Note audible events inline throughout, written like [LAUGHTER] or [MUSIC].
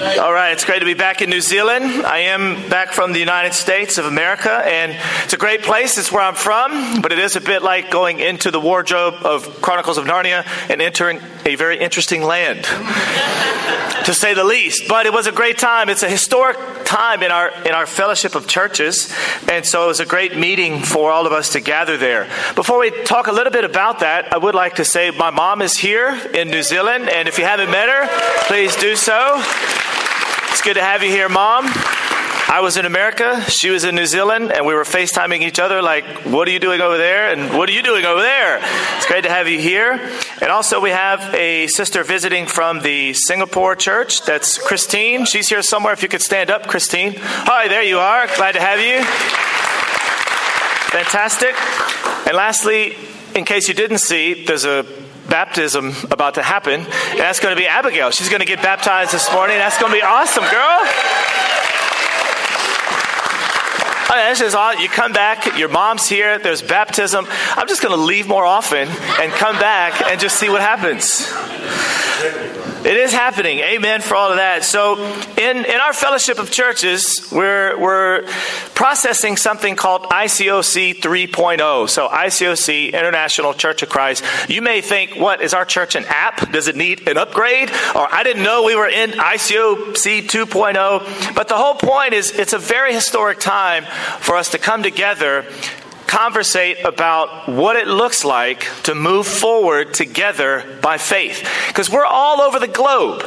All right, it's great to be back in New Zealand. I am back from the United States of America, and it's a great place. It's where I'm from, but it is a bit like going into the wardrobe of Chronicles of Narnia and entering a very interesting land, [LAUGHS] to say the least. But it was a great time. It's a historic time in our in our fellowship of churches, and so it was a great meeting for all of us to gather there. Before we talk a little bit about that, I would like to say my mom is here in New Zealand, and if you haven't met her, please do so. It's good to have you here, Mom. I was in America, she was in New Zealand, and we were FaceTiming each other like, what are you doing over there? And what are you doing over there? It's great to have you here. And also, we have a sister visiting from the Singapore church. That's Christine. She's here somewhere. If you could stand up, Christine. Hi, there you are. Glad to have you. Fantastic. And lastly, in case you didn't see, there's a baptism about to happen. And that's going to be Abigail. She's going to get baptized this morning. That's going to be awesome, girl. Oh, that's just all. You come back, your mom's here, there's baptism. I'm just going to leave more often and come back and just see what happens. It is happening. Amen for all of that. So, in, in our fellowship of churches, we're, we're processing something called ICOC 3.0. So, ICOC, International Church of Christ. You may think, what, is our church an app? Does it need an upgrade? Or I didn't know we were in ICOC 2.0. But the whole point is, it's a very historic time for us to come together conversate about what it looks like to move forward together by faith. Because we're all over the globe.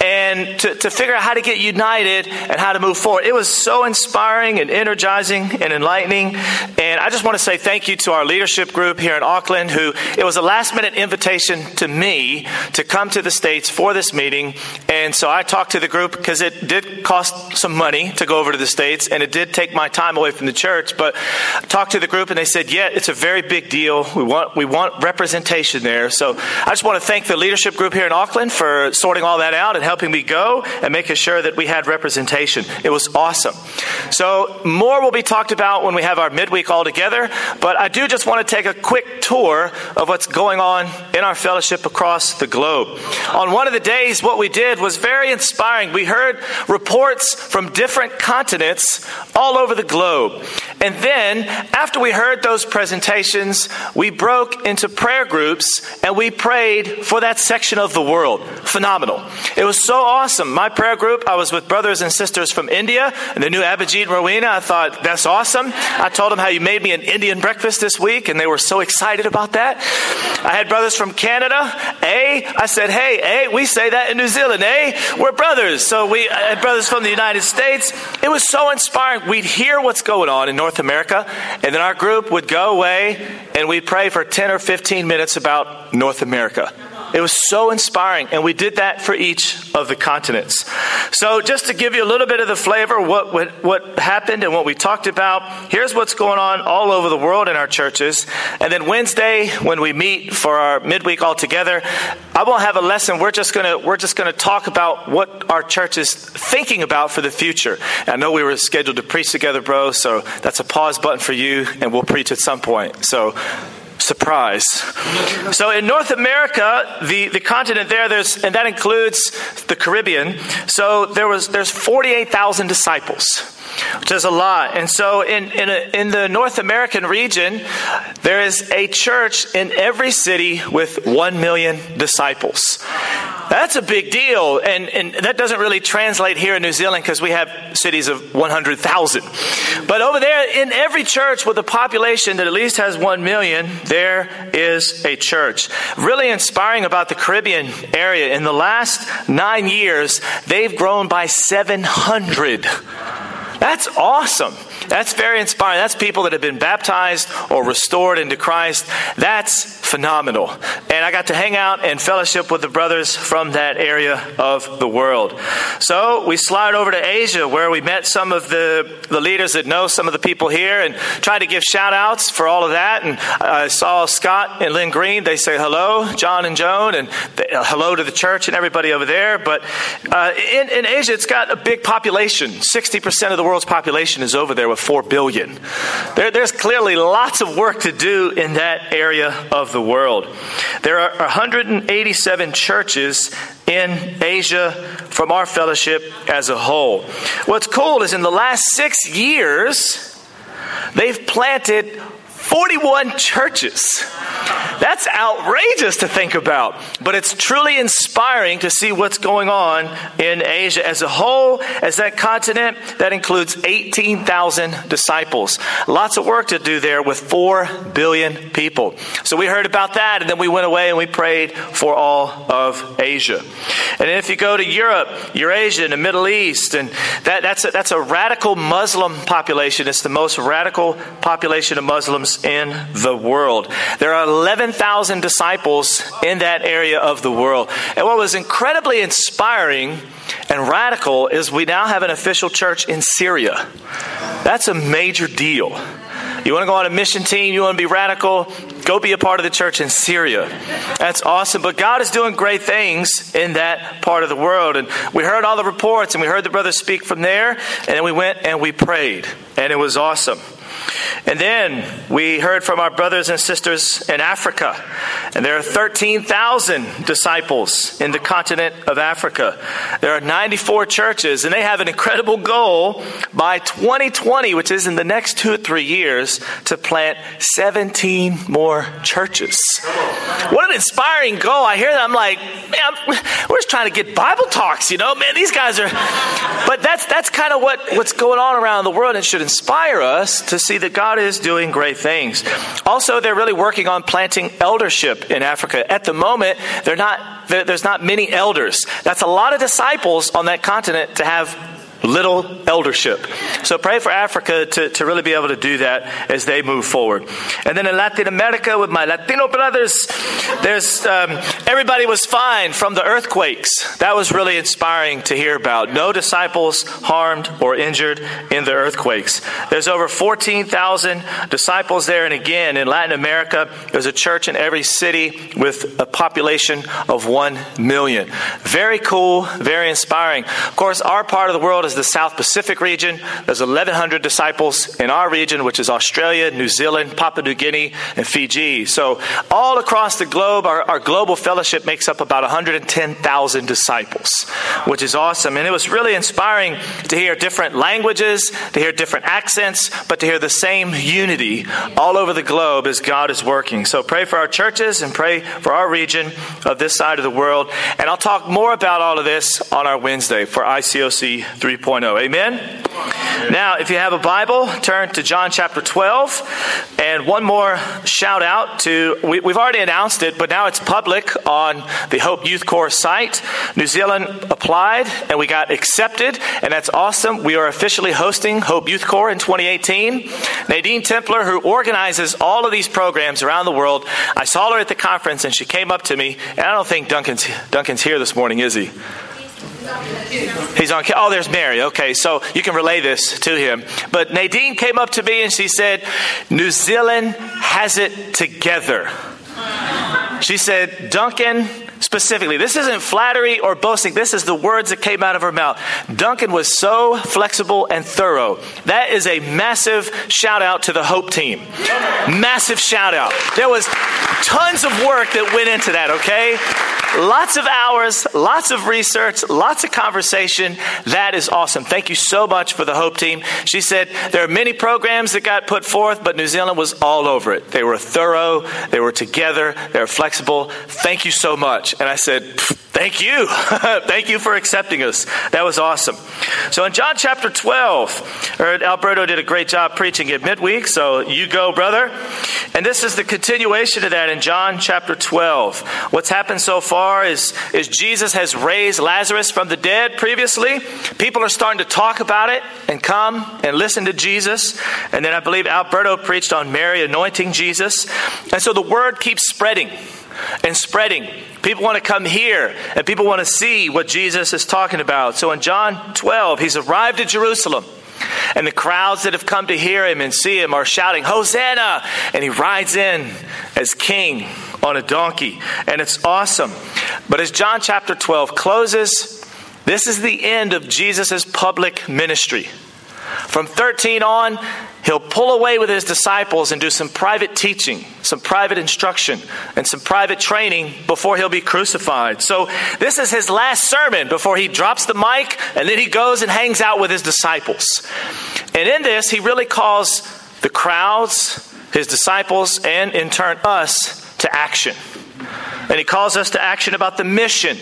And to, to figure out how to get united and how to move forward. It was so inspiring and energizing and enlightening. And I just want to say thank you to our leadership group here in Auckland, who it was a last minute invitation to me to come to the States for this meeting. And so I talked to the group because it did cost some money to go over to the States and it did take my time away from the church. But I talked to the group group and they said, "Yeah, it's a very big deal. We want we want representation there." So I just want to thank the leadership group here in Auckland for sorting all that out and helping me go and making sure that we had representation. It was awesome. So more will be talked about when we have our midweek all together, but I do just want to take a quick tour of what's going on in our fellowship across the globe. On one of the days what we did was very inspiring. We heard reports from different continents all over the globe. And then after we heard those presentations, we broke into prayer groups and we prayed for that section of the world. Phenomenal. It was so awesome. My prayer group, I was with brothers and sisters from India and the new Abhijit Rowena. I thought, that's awesome. I told them how you made me an Indian breakfast this week and they were so excited about that. I had brothers from Canada. A, I said, hey, A, we say that in New Zealand. A, we're brothers. So we had brothers from the United States. It was so inspiring. We'd hear what's going on in North America and then our group would go away and we'd pray for 10 or 15 minutes about North America. It was so inspiring, and we did that for each of the continents. So, just to give you a little bit of the flavor, what, what, what happened and what we talked about, here's what's going on all over the world in our churches. And then Wednesday, when we meet for our midweek all together, I won't have a lesson. We're just gonna we're just gonna talk about what our church is thinking about for the future. And I know we were scheduled to preach together, bro. So that's a pause button for you, and we'll preach at some point. So surprise. So in North America, the, the continent there, there's and that includes the Caribbean. So there was there's 48,000 disciples, which is a lot. And so in in, a, in the North American region, there is a church in every city with one million disciples. That's a big deal, and and that doesn't really translate here in New Zealand because we have cities of 100,000. But over there, in every church with a population that at least has one million, there is a church. Really inspiring about the Caribbean area. In the last nine years, they've grown by 700. That's awesome. That's very inspiring. That's people that have been baptized or restored into Christ. That's phenomenal. And I got to hang out and fellowship with the brothers from that area of the world. So we slide over to Asia where we met some of the, the leaders that know some of the people here and tried to give shout outs for all of that. And I saw Scott and Lynn Green. They say hello, John and Joan, and uh, hello to the church and everybody over there. But uh, in, in Asia, it's got a big population. 60% of the world's population is over there with 4 billion. There, there's clearly lots of work to do in that area of the world. There are 187 churches in Asia from our fellowship as a whole. What's cool is in the last six years, they've planted 41 churches. That's outrageous to think about, but it's truly inspiring to see what's going on in Asia as a whole, as that continent that includes 18,000 disciples. Lots of work to do there with 4 billion people. So we heard about that, and then we went away and we prayed for all of Asia. And if you go to Europe, Eurasia, and the Middle East, and that, that's, a, that's a radical Muslim population. It's the most radical population of Muslims in the world. There are 11,000 disciples in that area of the world. And what was incredibly inspiring and radical is we now have an official church in Syria. That's a major deal. You want to go on a mission team, you want to be radical, go be a part of the church in Syria. That's awesome. But God is doing great things in that part of the world. And we heard all the reports and we heard the brothers speak from there. And then we went and we prayed. And it was awesome. And then we heard from our brothers and sisters in Africa. And there are 13,000 disciples in the continent of Africa. There are 94 churches, and they have an incredible goal by 2020, which is in the next two or three years, to plant 17 more churches. What an inspiring goal. I hear that. I'm like, man, we're just trying to get Bible talks, you know? Man, these guys are. But that's, that's kind of what, what's going on around the world. It should inspire us to see that God is doing great things. Also, they're really working on planting eldership in Africa. At the moment, not, there's not many elders. That's a lot of disciples on that continent to have little eldership. So pray for Africa to, to really be able to do that as they move forward. And then in Latin America with my Latino brothers, there's um, everybody was fine from the earthquakes. That was really inspiring to hear about. No disciples harmed or injured in the earthquakes. There's over 14,000 disciples there. And again, in Latin America, there's a church in every city with a population of 1 million. Very cool, very inspiring. Of course, our part of the world is the South Pacific region. There's 1,100 disciples in our region, which is Australia, New Zealand, Papua New Guinea, and Fiji. So, all across the globe, our, our global fellowship makes up about 110,000 disciples, which is awesome. And it was really inspiring to hear different languages, to hear different accents, but to hear the same unity all over the globe as God is working. So, pray for our churches and pray for our region of this side of the world. And I'll talk more about all of this on our Wednesday for ICOC 3. 3.0. Amen? Now, if you have a Bible, turn to John chapter 12. And one more shout out to, we, have already announced it, but now it's public on the Hope Youth Corps site. New Zealand applied and we got accepted, and that's awesome. We are officially hosting Hope Youth Corps in 2018. Nadine Templer, who organizes all of these programs around the world, I saw her at the conference and she came up to me, and I don't think Duncan's, Duncan's here this morning, is he? He's on. Oh, there's Mary. Okay, so you can relay this to him. But Nadine came up to me and she said, New Zealand has it together. She said, Duncan, specifically. This isn't flattery or boasting. This is the words that came out of her mouth. Duncan was so flexible and thorough. That is a massive shout out to the Hope team. Massive shout out. There was tons of work that went into that, okay? Lots of hours, lots of research, lots of conversation. That is awesome. Thank you so much for the Hope team. She said there are many programs that got put forth, but New Zealand was all over it. They were thorough, they were together, they were flexible. Thank you so much. And I said, Thank you. [LAUGHS] Thank you for accepting us. That was awesome. So in John chapter 12, er, Alberto did a great job preaching at midweek, so you go, brother. And this is the continuation of that in John chapter 12. What's happened so far is, is Jesus has raised Lazarus from the dead previously. People are starting to talk about it and come and listen to Jesus. And then I believe Alberto preached on Mary anointing Jesus. And so the word keeps spreading and spreading. People want to come here and people want to see what Jesus is talking about. So in John 12, he's arrived at Jerusalem. And the crowds that have come to hear him and see him are shouting, Hosanna! And he rides in as king on a donkey. And it's awesome. But as John chapter 12 closes, this is the end of Jesus' public ministry. From 13 on, he'll pull away with his disciples and do some private teaching, some private instruction, and some private training before he'll be crucified. So, this is his last sermon before he drops the mic and then he goes and hangs out with his disciples. And in this, he really calls the crowds, his disciples, and in turn us to action. And he calls us to action about the mission,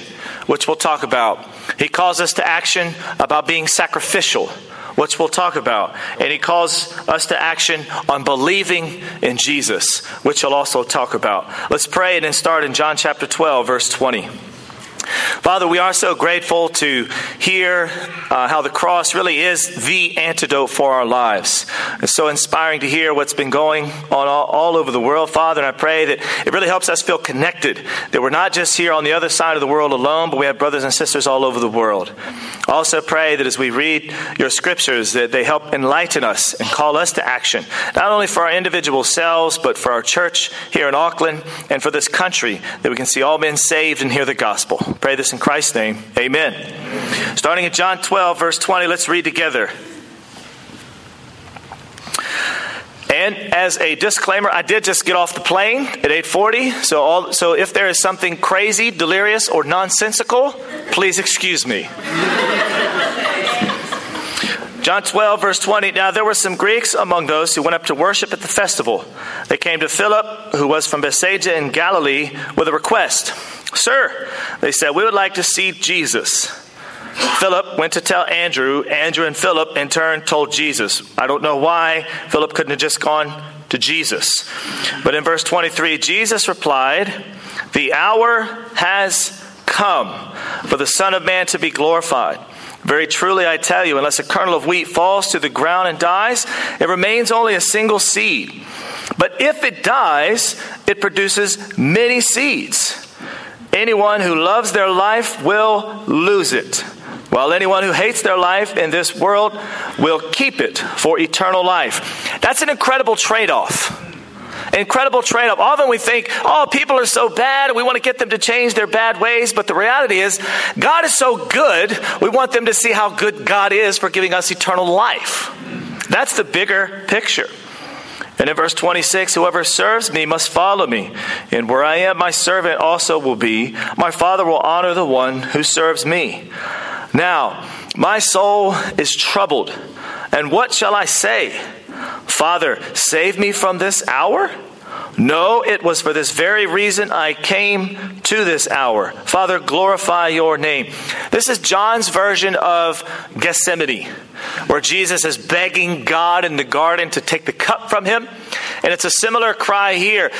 which we'll talk about. He calls us to action about being sacrificial which we'll talk about. And he calls us to action on believing in Jesus, which he'll also talk about. Let's pray and then start in John chapter 12, verse 20. Father, we are so grateful to hear uh, how the cross really is the antidote for our lives. It's so inspiring to hear what's been going on all, all, over the world, Father. And I pray that it really helps us feel connected, that we're not just here on the other side of the world alone, but we have brothers and sisters all over the world. Also pray that as we read your scriptures, that they help enlighten us and call us to action, not only for our individual selves, but for our church here in Auckland and for this country, that we can see all men saved and hear the gospel. Pray this in Christ's name. Amen. Starting at John 12, verse 20, let's read together. And as a disclaimer, I did just get off the plane at 8:40. So all, so if there is something crazy, delirious, or nonsensical, please excuse me. John 12, verse 20. Now there were some Greeks among those who went up to worship at the festival. They came to Philip, who was from Bethsaida in Galilee, with a request. Sir, they said, we would like to see Jesus. Philip went to tell Andrew. Andrew and Philip, in turn, told Jesus. I don't know why Philip couldn't have just gone to Jesus. But in verse 23, Jesus replied, The hour has come for the Son of Man to be glorified. Very truly, I tell you, unless a kernel of wheat falls to the ground and dies, it remains only a single seed. But if it dies, it produces many seeds. Anyone who loves their life will lose it, while anyone who hates their life in this world will keep it for eternal life. That's an incredible trade off. Incredible trade off. Often we think, oh, people are so bad, we want to get them to change their bad ways. But the reality is, God is so good, we want them to see how good God is for giving us eternal life. That's the bigger picture. And in verse 26, whoever serves me must follow me. And where I am, my servant also will be. My Father will honor the one who serves me. Now, my soul is troubled. And what shall I say? Father, save me from this hour? No, it was for this very reason I came to this hour. Father, glorify your name. This is John's version of Gethsemane, where Jesus is begging God in the garden to take the cup from him. And it's a similar cry here.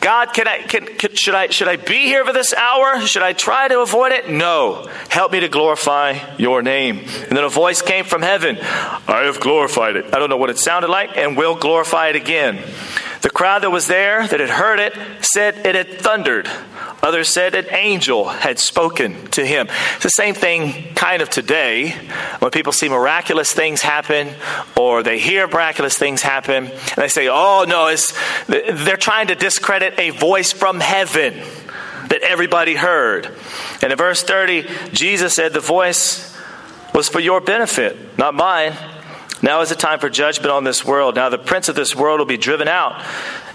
God, can I, can, can, should, I, should I be here for this hour? Should I try to avoid it? No. Help me to glorify your name. And then a voice came from heaven I have glorified it. I don't know what it sounded like, and will glorify it again. The crowd that was there that had heard it said it had thundered. Others said an angel had spoken to him. It's the same thing kind of today when people see miraculous things happen or they hear miraculous things happen and they say, oh no, it's, they're trying to discredit a voice from heaven that everybody heard. And in verse 30, Jesus said, the voice was for your benefit, not mine. Now is the time for judgment on this world. Now the prince of this world will be driven out.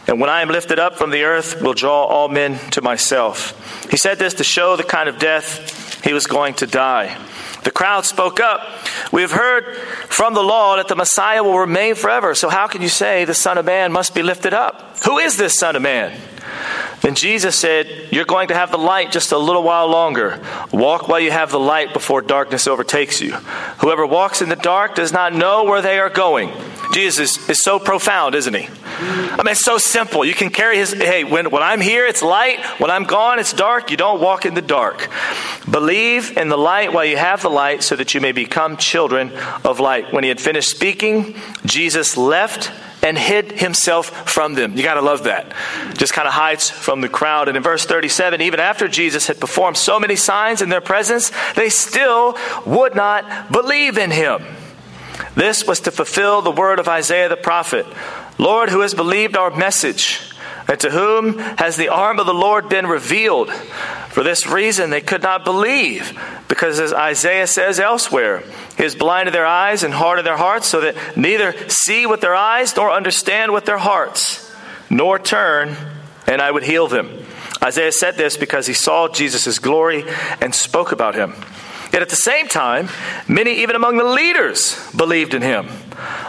And when I am lifted up from the earth, will draw all men to myself. He said this to show the kind of death he was going to die. The crowd spoke up. We have heard from the law that the Messiah will remain forever. So how can you say the Son of Man must be lifted up? Who is this Son of Man? Then Jesus said, You're going to have the light just a little while longer. Walk while you have the light before darkness overtakes you. Whoever walks in the dark does not know where they are going. Jesus is, is so profound, isn't he? I mean, it's so simple. You can carry his, hey, when, when I'm here, it's light. When I'm gone, it's dark. You don't walk in the dark. Believe in the light while you have the light so that you may become children of light. When he had finished speaking, Jesus left and hid himself from them. You got to love that. Just kind of hides from the crowd. And in verse 37, even after Jesus had performed so many signs in their presence, they still would not believe in him. This was to fulfill the word of Isaiah the prophet Lord, who has believed our message? And to whom has the arm of the Lord been revealed? For this reason, they could not believe, because as Isaiah says elsewhere, He has blinded their eyes and hardened their hearts, so that neither see with their eyes nor understand with their hearts, nor turn, and I would heal them. Isaiah said this because he saw Jesus' glory and spoke about him. Yet at the same time, many, even among the leaders, believed in him.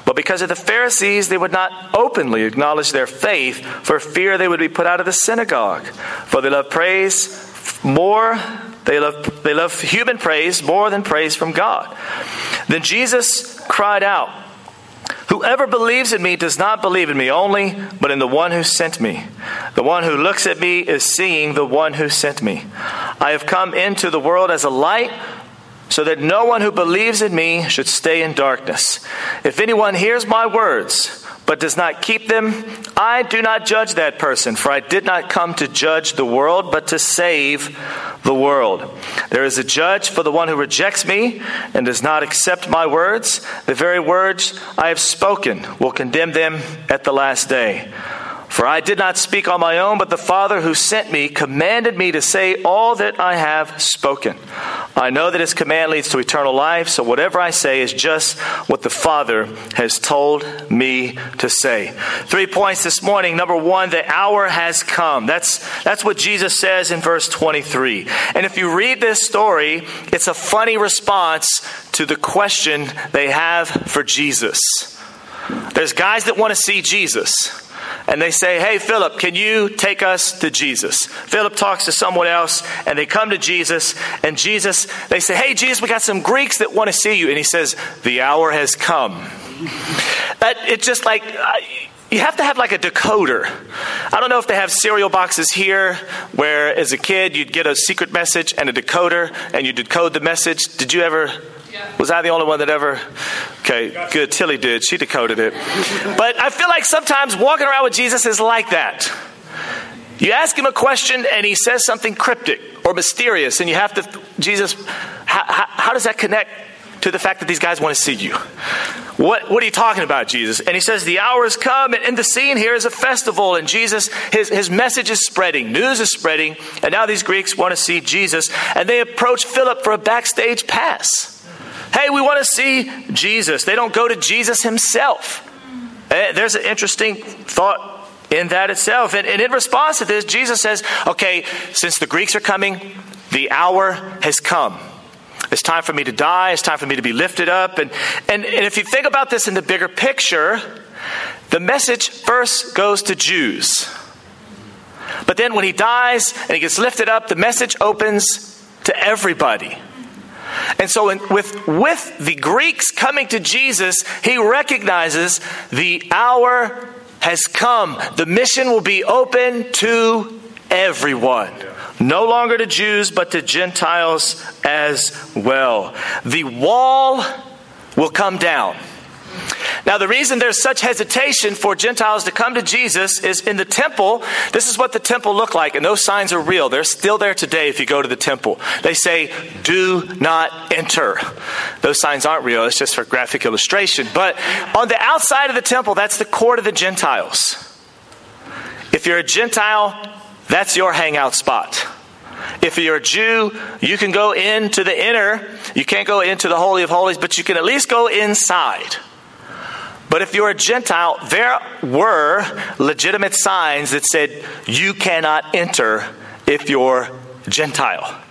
But because of the Pharisees, they would not openly acknowledge their faith for fear they would be put out of the synagogue. For they love praise more they love, they love human praise more than praise from God. Then Jesus cried out, Whoever believes in me does not believe in me only, but in the one who sent me. The one who looks at me is seeing the one who sent me. I have come into the world as a light so that no one who believes in me should stay in darkness. If anyone hears my words, but does not keep them, I do not judge that person, for I did not come to judge the world, but to save the world. There is a judge for the one who rejects me and does not accept my words. The very words I have spoken will condemn them at the last day. For I did not speak on my own, but the Father who sent me commanded me to say all that I have spoken. I know that his command leads to eternal life, so whatever I say is just what the Father has told me to say. Three points this morning. Number one, the hour has come. That's, that's what Jesus says in verse 23. And if you read this story, it's a funny response to the question they have for Jesus. There's guys that want to see Jesus and they say, Hey, Philip, can you take us to Jesus? Philip talks to someone else, and they come to Jesus, and Jesus, they say, Hey, Jesus, we got some Greeks that want to see you. And he says, The hour has come. That it's just like, uh, you have to have like a decoder. I don't know if they have cereal boxes here where as a kid you'd get a secret message and a decoder and you decode the message. Did you ever was I the only one that ever? Okay, good. Tilly did. She decoded it. But I feel like sometimes walking around with Jesus is like that. You ask him a question and he says something cryptic or mysterious, and you have to, Jesus, how, how, how does that connect to the fact that these guys want to see you. What, what are you talking about, Jesus? And he says, The hour has come, and, and the scene here is a festival, and Jesus, his, his message is spreading, news is spreading, and now these Greeks want to see Jesus, and they approach Philip for a backstage pass. Hey, we want to see Jesus. They don't go to Jesus himself. Eh, there's an interesting thought in that itself. And, in response to this, Jesus says, okay, since the Greeks are coming, the hour has come. It's time for me to die. It's time for me to be lifted up. And, and, and if you think about this in the bigger picture, the message first goes to Jews. But then when he dies and he gets lifted up, the message opens to everybody. And so, in, with, with the Greeks coming to Jesus, he recognizes the hour has come. The mission will be open to everyone. No longer to Jews, but to Gentiles as well. The wall will come down. Now, the reason there's such hesitation for Gentiles to come to Jesus is in the temple, this is what the temple looked like, and those signs are real. They're still there today if you go to the temple. They say, Do not enter. Those signs aren't real, it's just for graphic illustration. But on the outside of the temple, that's the court of the Gentiles. If you're a Gentile, that's your hangout spot. If you're a Jew, you can go into the inner. You can't go into the Holy of Holies, but you can at least go inside. But if you're a Gentile, there were legitimate signs that said you cannot enter if you're Gentile.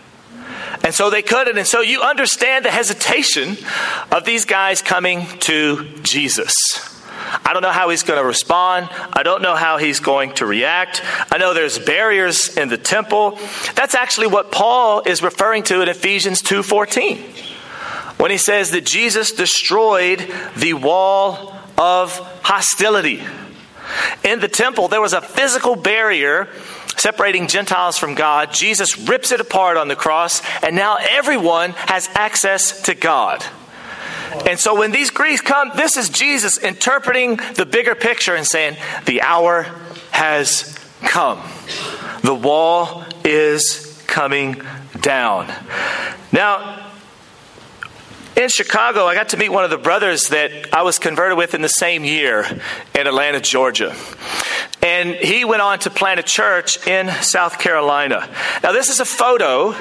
And so they couldn't. And so you understand the hesitation of these guys coming to Jesus. I don't know how he's going to respond. I don't know how he's going to react. I know there's barriers in the temple. That's actually what Paul is referring to in Ephesians 2:14. When he says that Jesus destroyed the wall of hostility. In the temple, there was a physical barrier separating Gentiles from God. Jesus rips it apart on the cross, and now everyone has access to God. And so when these Greeks come, this is Jesus interpreting the bigger picture and saying, The hour has come. The wall is coming down. Now, in Chicago, I got to meet one of the brothers that I was converted with in the same year in Atlanta, Georgia. and he went on to plant a church in South Carolina. Now, this is a photo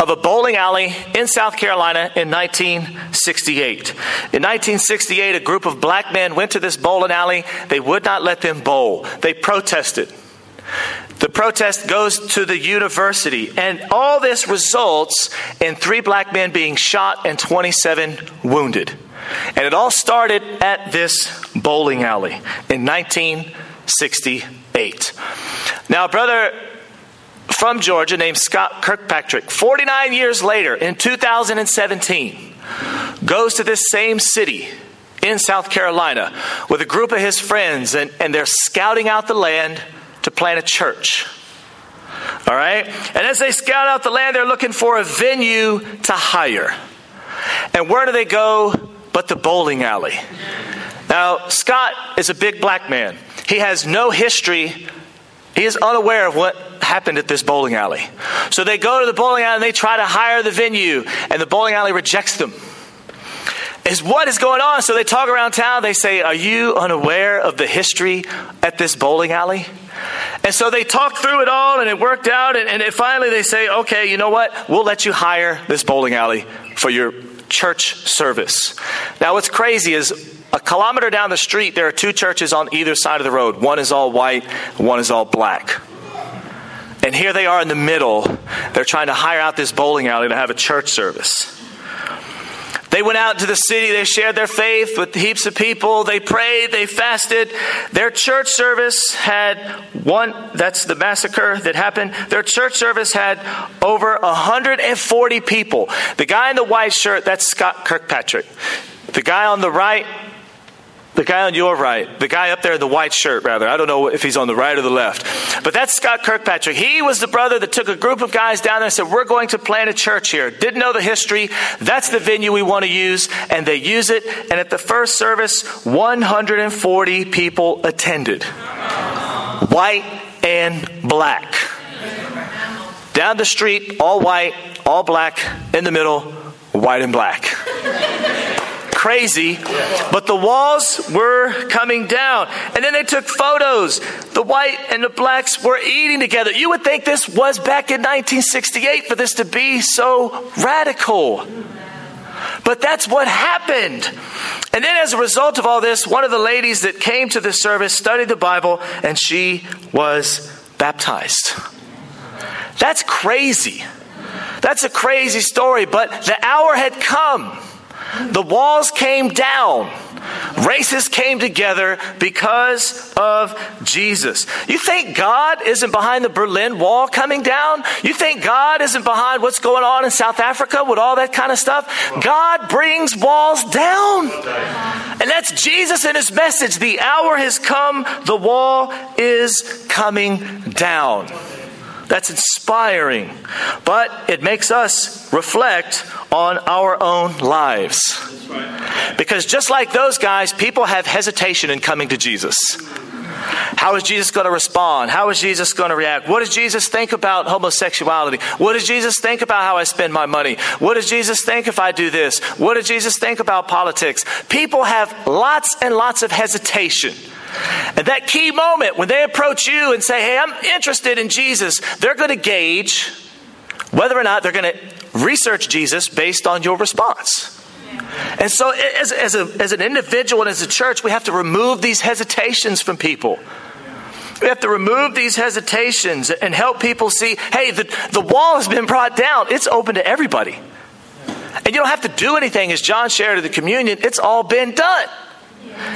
of a bowling alley in South Carolina in 1968. In 1968, a group of black men went to this bowling alley. They would not let them bowl, they protested. The protest goes to the university, and all this results in three black men being shot and 27 wounded. And it all started at this bowling alley in 1968. Now, brother from Georgia named Scott Kirkpatrick, 49 years later in 2017, goes to this same city in South Carolina with a group of his friends, and, and they're scouting out the land to plant a church. All right? And as they scout out the land, they're looking for a venue to hire. And where do they go but the bowling alley? Now, Scott is a big black man. He has no history. He is unaware of what happened at this bowling alley. So they go to the bowling alley and they try to hire the venue, and the bowling alley rejects them. Is what is going on? So they talk around town. They say, Are you unaware of the history at this bowling alley? And so they talked through it all and it worked out. And, and finally they say, okay, you know what? We'll let you hire this bowling alley for your church service. Now, what's crazy is a kilometer down the street, there are two churches on either side of the road. One is all white, one is all black. And here they are in the middle. They're trying to hire out this bowling alley to have a church service. They went out to the city, they shared their faith with heaps of people, they prayed, they fasted. Their church service had one, that's the massacre that happened. Their church service had over 140 people. The guy in the white shirt, that's Scott Kirkpatrick. The guy on the right, the guy on your right, the guy up there in the white shirt, rather. I don't know if he's on the right or the left. But that's Scott Kirkpatrick. He was the brother that took a group of guys down there and said, We're going to plant a church here. Didn't know the history. That's the venue we want to use. And they use it. And at the first service, 140 people attended white and black. Down the street, all white, all black. In the middle, white and black crazy, but the walls were coming down. And then they took photos. The white and the blacks were eating together. You would think this was back in 1968 for this to be so radical. But that's what happened. And then, as a result of all this, one of the ladies that came to the service studied the Bible and she was baptized. That's crazy. That's a crazy story, but the hour had come the walls came down. Races came together because of Jesus. You think God isn't behind the Berlin Wall coming down? You think God isn't behind what's going on in South Africa with all that kind of stuff? God brings walls down. And that's Jesus and his message. The hour has come, the wall is coming down. That's inspiring. But it makes us reflect on our own lives. Because just like those guys, people have hesitation in coming to Jesus. How is Jesus going to respond? How is Jesus going to react? What does Jesus think about homosexuality? What does Jesus think about how I spend my money? What does Jesus think if I do this? What does Jesus think about politics? People have lots and lots of hesitation. At that key moment, when they approach you and say, Hey, I'm interested in Jesus, they're going to gauge whether or not they're going to research Jesus based on your response. And so, as, as, a, as an individual and as a church, we have to remove these hesitations from people. We have to remove these hesitations and help people see hey, the, the wall has been brought down, it's open to everybody. And you don't have to do anything, as John shared at the communion, it's all been done.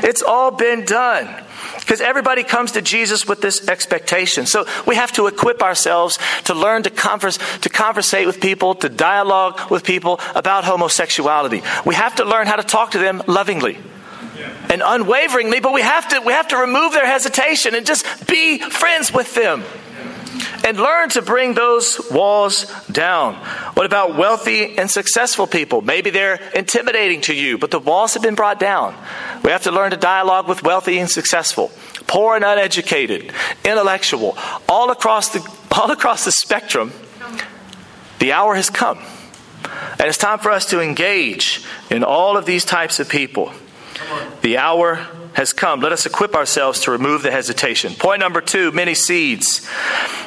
It's all been done. Because everybody comes to Jesus with this expectation. So we have to equip ourselves to learn to converse, to conversate with people, to dialogue with people about homosexuality. We have to learn how to talk to them lovingly and unwaveringly, but we have to we have to remove their hesitation and just be friends with them and learn to bring those walls down. What about wealthy and successful people? Maybe they're intimidating to you, but the walls have been brought down. We have to learn to dialogue with wealthy and successful, poor and uneducated, intellectual, all across the, [LAUGHS] all across the spectrum. The hour has come. And it's time for us to engage in all of these types of people. The hour has come. Let us equip ourselves to remove the hesitation. Point number two many seeds.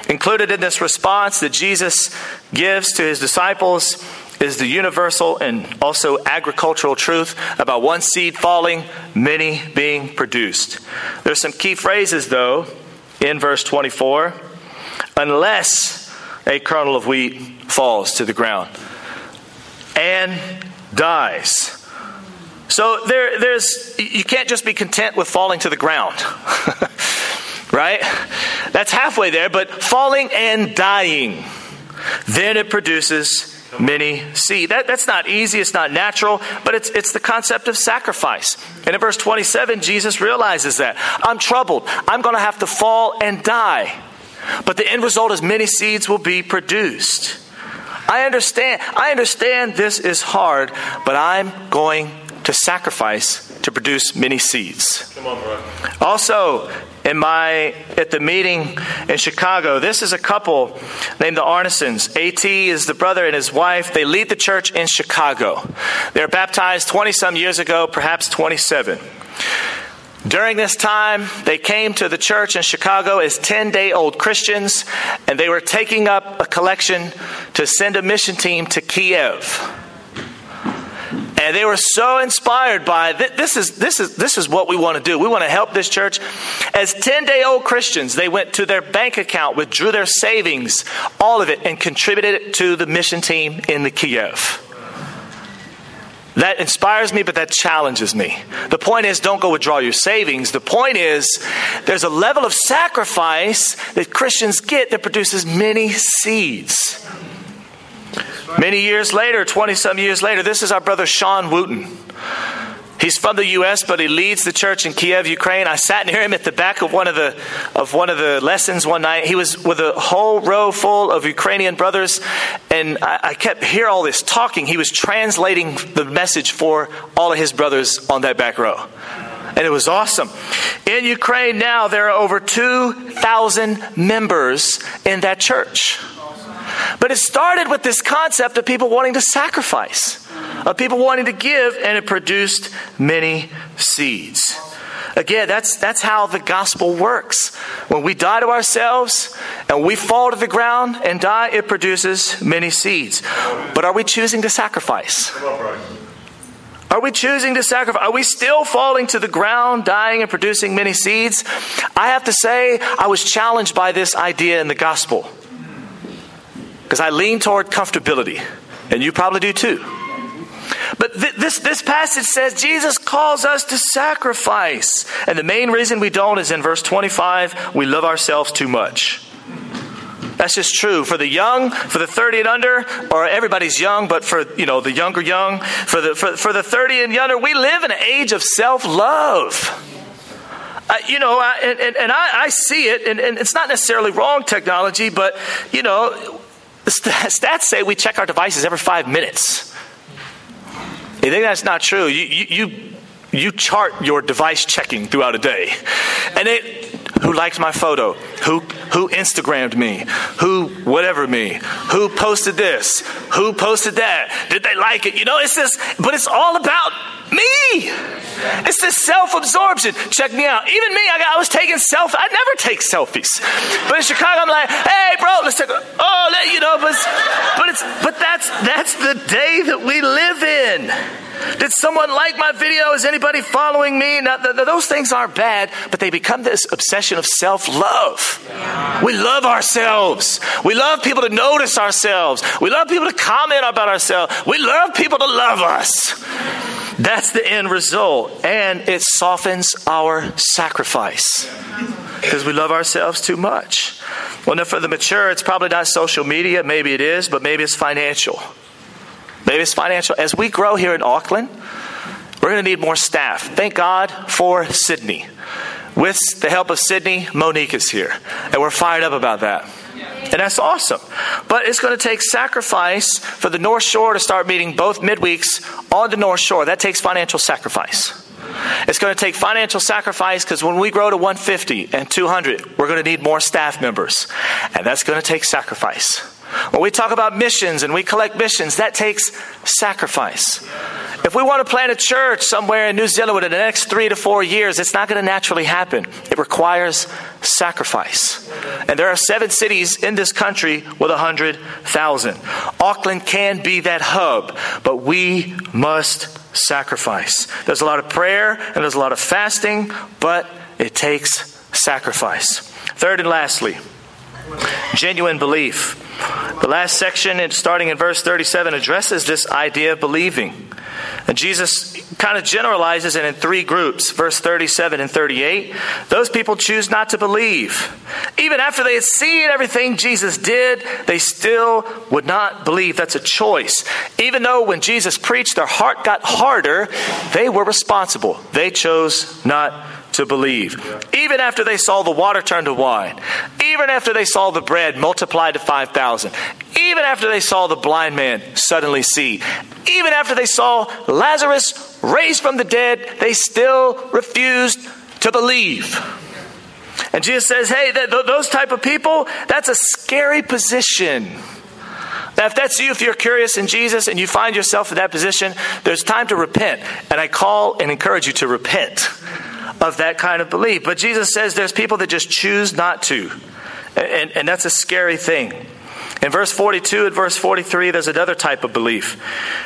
Included in this response that Jesus gives to his disciples is the universal and also agricultural truth about one seed falling, many being produced. There's some key phrases, though, in verse 24. Unless a kernel of wheat falls to the ground and dies. So there, there's you can't just be content with falling to the ground. [LAUGHS] right? That's halfway there, but falling and dying. Then it produces many seed. That, that's not easy, it's not natural, but it's, it's the concept of sacrifice. And in verse 27, Jesus realizes that. I'm troubled. I'm going to have to fall and die. But the end result is many seeds will be produced. I understand. I understand this is hard, but I'm going to sacrifice to produce many seeds. Come on. Also, in my at the meeting in Chicago, this is a couple named the Arnesons. At is the brother and his wife. They lead the church in Chicago. They were baptized 20 some years ago, perhaps 27. During this time, they came to the church in Chicago as 10 day old Christians, and they were taking up a collection to send a mission team to Kiev. And they were so inspired by this is this is this is what we want to do. We want to help this church. As 10-day-old Christians, they went to their bank account, withdrew their savings, all of it, and contributed it to the mission team in the Kiev. That inspires me, but that challenges me. The point is, don't go withdraw your savings. The point is, there's a level of sacrifice that Christians get that produces many seeds. Many years later, 20 some years later, this is our brother Sean Wooten. He's from the U.S., but he leads the church in Kiev, Ukraine. I sat near him at the back of one of the of one of the lessons one night. He was with a whole row full of Ukrainian brothers, and I, I kept hear all this talking. He was translating the message for all of his brothers on that back row and it was awesome. In Ukraine now, there are over 2,000 members in that church. But it started with this concept of people wanting to sacrifice, of people wanting to give, and it produced many seeds. Again, that's, that's how the gospel works. When we die to ourselves and we fall to the ground and die, it produces many seeds. But are we choosing to sacrifice? Are we choosing to sacrifice? Are we still falling to the ground, dying and producing many seeds? I have to say, I was challenged by this idea in the gospel. Because I lean toward comfortability, and you probably do too. But th- this, this passage says Jesus calls us to sacrifice. And the main reason we don't is in verse 25 we love ourselves too much. That's just true. For the young, for the 30 and under, or everybody's young, but for, you know, the younger young, for the, for, for the 30 and younger, we live in an age of self love. Uh, you know, I, and, and I, I, see it, and, and it's not necessarily wrong technology, but, you know, stats say we check our devices every five minutes. You think that's not true? You, you, you, you chart your device checking throughout a day. And it, who liked my photo? Who, who Instagrammed me? Who whatever me? Who posted this? Who posted that? Did they like it? You know, it's this, but it's all about me. It's this self absorption. Check me out. Even me, I, got, I was taking self. I never take selfies. But in Chicago, I'm like, hey, bro, let's take a, oh, let you know, but, but it's, but that's, that's the day that we live in. Did someone like my video? Is anybody following me? Now, th- th- those things aren't bad, but they become this obsession of self love. We love ourselves. We love people to notice ourselves. We love people to comment about ourselves. We love people to love us. That's the end result. And it softens our sacrifice because we love ourselves too much. Well, now for the mature, it's probably not social media. Maybe it is, but maybe it's financial. Maybe it's financial. As we grow here in Auckland, we're going to need more staff. Thank God for Sydney. With the help of Sydney, Monique is here. And we're fired up about that. And that's awesome. But it's going to take sacrifice for the North Shore to start meeting both midweeks on the North Shore. That takes financial sacrifice. It's going to take financial sacrifice because when we grow to 150 and 200, we're going to need more staff members. And that's going to take sacrifice. When we talk about missions and we collect missions, that takes sacrifice. If we want to plant a church somewhere in New Zealand within the next three to four years, it's not going to naturally happen. It requires sacrifice. And there are seven cities in this country with a hundred thousand. Auckland can be that hub, but we must sacrifice. There's a lot of prayer and there's a lot of fasting, but it takes sacrifice. Third and lastly, genuine belief. The last section, starting in verse 37, addresses this idea of believing. And Jesus kind of generalizes it in three groups verse 37 and 38. Those people choose not to believe. Even after they had seen everything Jesus did, they still would not believe. That's a choice. Even though when Jesus preached, their heart got harder, they were responsible. They chose not to believe. Even after they saw the water turn to wine, even after they saw the bread multiplied to 5,000, even after they saw the blind man suddenly see, even after they saw Lazarus raised from the dead, they still refused to believe. And Jesus says, hey, th- th- those type of people, that's a scary position. Now, if that's you, if you're curious in Jesus and you find yourself in that position, there's time to repent. And I call and encourage you to repent of that kind of belief. But Jesus says there's people that just choose not to. And, and that's a scary thing. In verse 42 and verse 43, there's another type of belief.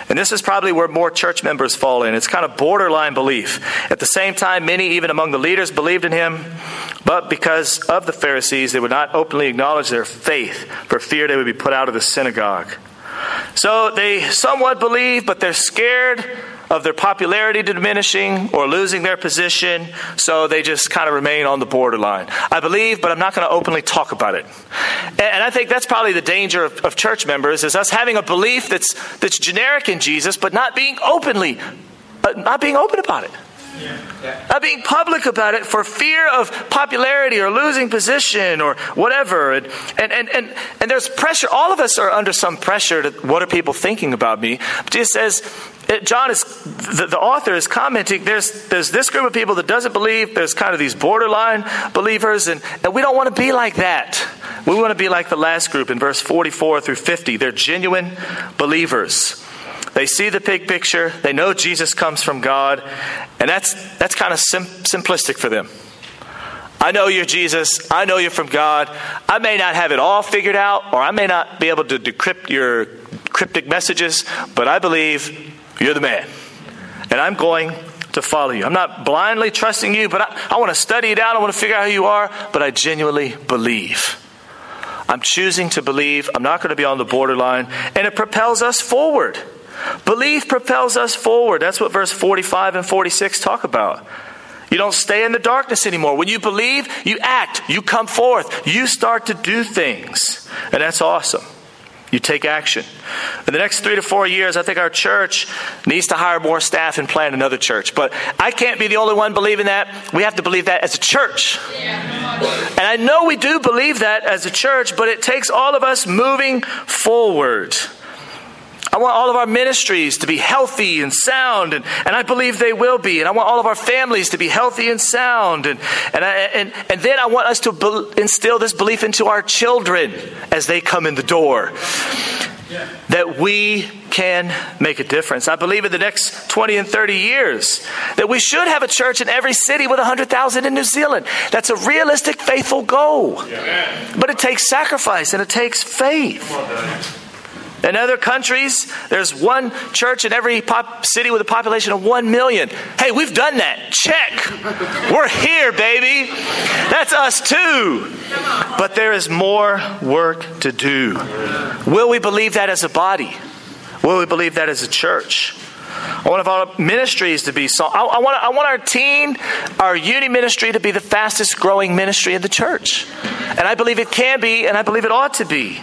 And this is probably where more church members fall in. It's kind of borderline belief. At the same time, many, even among the leaders, believed in him, but because of the Pharisees, they would not openly acknowledge their faith for fear they would be put out of the synagogue. So they somewhat believe, but they're scared of their popularity diminishing or losing their position, so they just kind of remain on the borderline. I believe, but I'm not going to openly talk about it. And I think that's probably the danger of, of church members is us having a belief that's that's generic in Jesus, but not being openly, uh, not being open about it. Yeah. Not being public about it for fear of popularity or losing position or whatever. And, and, and, and, and there's pressure. All of us are under some pressure to what are people thinking about me. But Jesus says, John is, the, the author is commenting, there's, there's this group of people that doesn't believe, there's kind of these borderline believers, and, and we don't want to be like that. We want to be like the last group in verse 44 through 50. They're genuine believers. They see the big picture. They know Jesus comes from God. And that's, that's kind of sim- simplistic for them. I know you're Jesus. I know you're from God. I may not have it all figured out, or I may not be able to decrypt your cryptic messages, but I believe you're the man. And I'm going to follow you. I'm not blindly trusting you, but I, I want to study it out. I want to figure out who you are, but I genuinely believe. I'm choosing to believe. I'm not going to be on the borderline. And it propels us forward. Belief propels us forward. That's what verse 45 and 46 talk about. You don't stay in the darkness anymore. When you believe, you act, you come forth, you start to do things. And that's awesome. You take action. In the next three to four years, I think our church needs to hire more staff and plant another church. But I can't be the only one believing that. We have to believe that as a church. And I know we do believe that as a church, but it takes all of us moving forward. I want all of our ministries to be healthy and sound, and, and I believe they will be. And I want all of our families to be healthy and sound. And, and, I, and, and then I want us to be, instill this belief into our children as they come in the door. Yeah. That we can make a difference. I believe in the next 20 and 30 years that we should have a church in every city with 100,000 in New Zealand. That's a realistic, faithful goal. Yeah. But it takes sacrifice and it takes faith. In other countries, there's one church in every pop city with a population of one million. Hey, we've done that. Check. We're here, baby. That's us too. But there is more work to do. Will we believe that as a body? Will we believe that as a church? I want our ministries to be so. I, I, want, I want our teen, our uni ministry to be the fastest growing ministry in the church. And I believe it can be, and I believe it ought to be.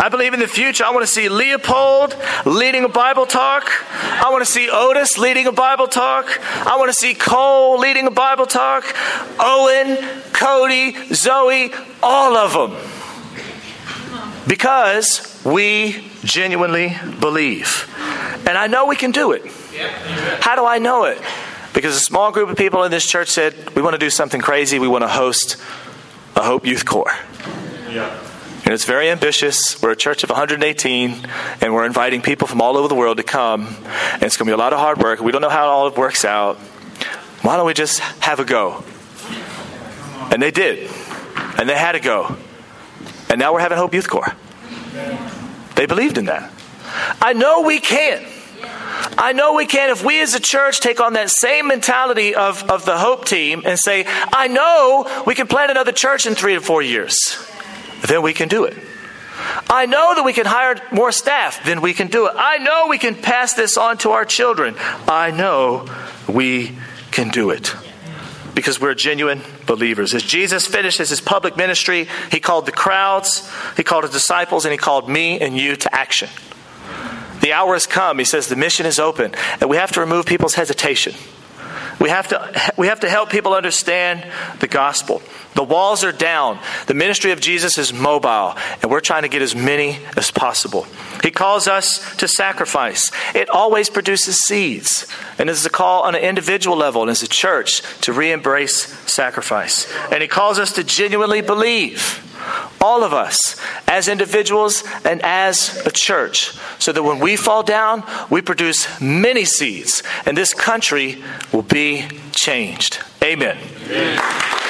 I believe in the future, I want to see Leopold leading a Bible talk. I want to see Otis leading a Bible talk. I want to see Cole leading a Bible talk. Owen, Cody, Zoe, all of them. Because we genuinely believe. And I know we can do it. How do I know it? Because a small group of people in this church said, We want to do something crazy. We want to host a Hope Youth Corps. Yeah. And it's very ambitious. We're a church of 118, and we're inviting people from all over the world to come. And it's going to be a lot of hard work. We don't know how all it works out. Why don't we just have a go? And they did. And they had to go. And now we're having Hope Youth Corps. They believed in that. I know we can. I know we can if we as a church take on that same mentality of, of the Hope team and say, I know we can plant another church in three to four years, then we can do it. I know that we can hire more staff, then we can do it. I know we can pass this on to our children. I know we can do it because we're genuine believers. As Jesus finishes his public ministry, he called the crowds, he called his disciples, and he called me and you to action. The hour has come. He says the mission is open, and we have to remove people's hesitation. We have to, we have to help people understand the gospel. The walls are down. The ministry of Jesus is mobile, and we're trying to get as many as possible. He calls us to sacrifice. It always produces seeds. And this is a call on an individual level and as a church to re embrace sacrifice. And He calls us to genuinely believe. All of us, as individuals and as a church, so that when we fall down, we produce many seeds, and this country will be changed. Amen. Amen.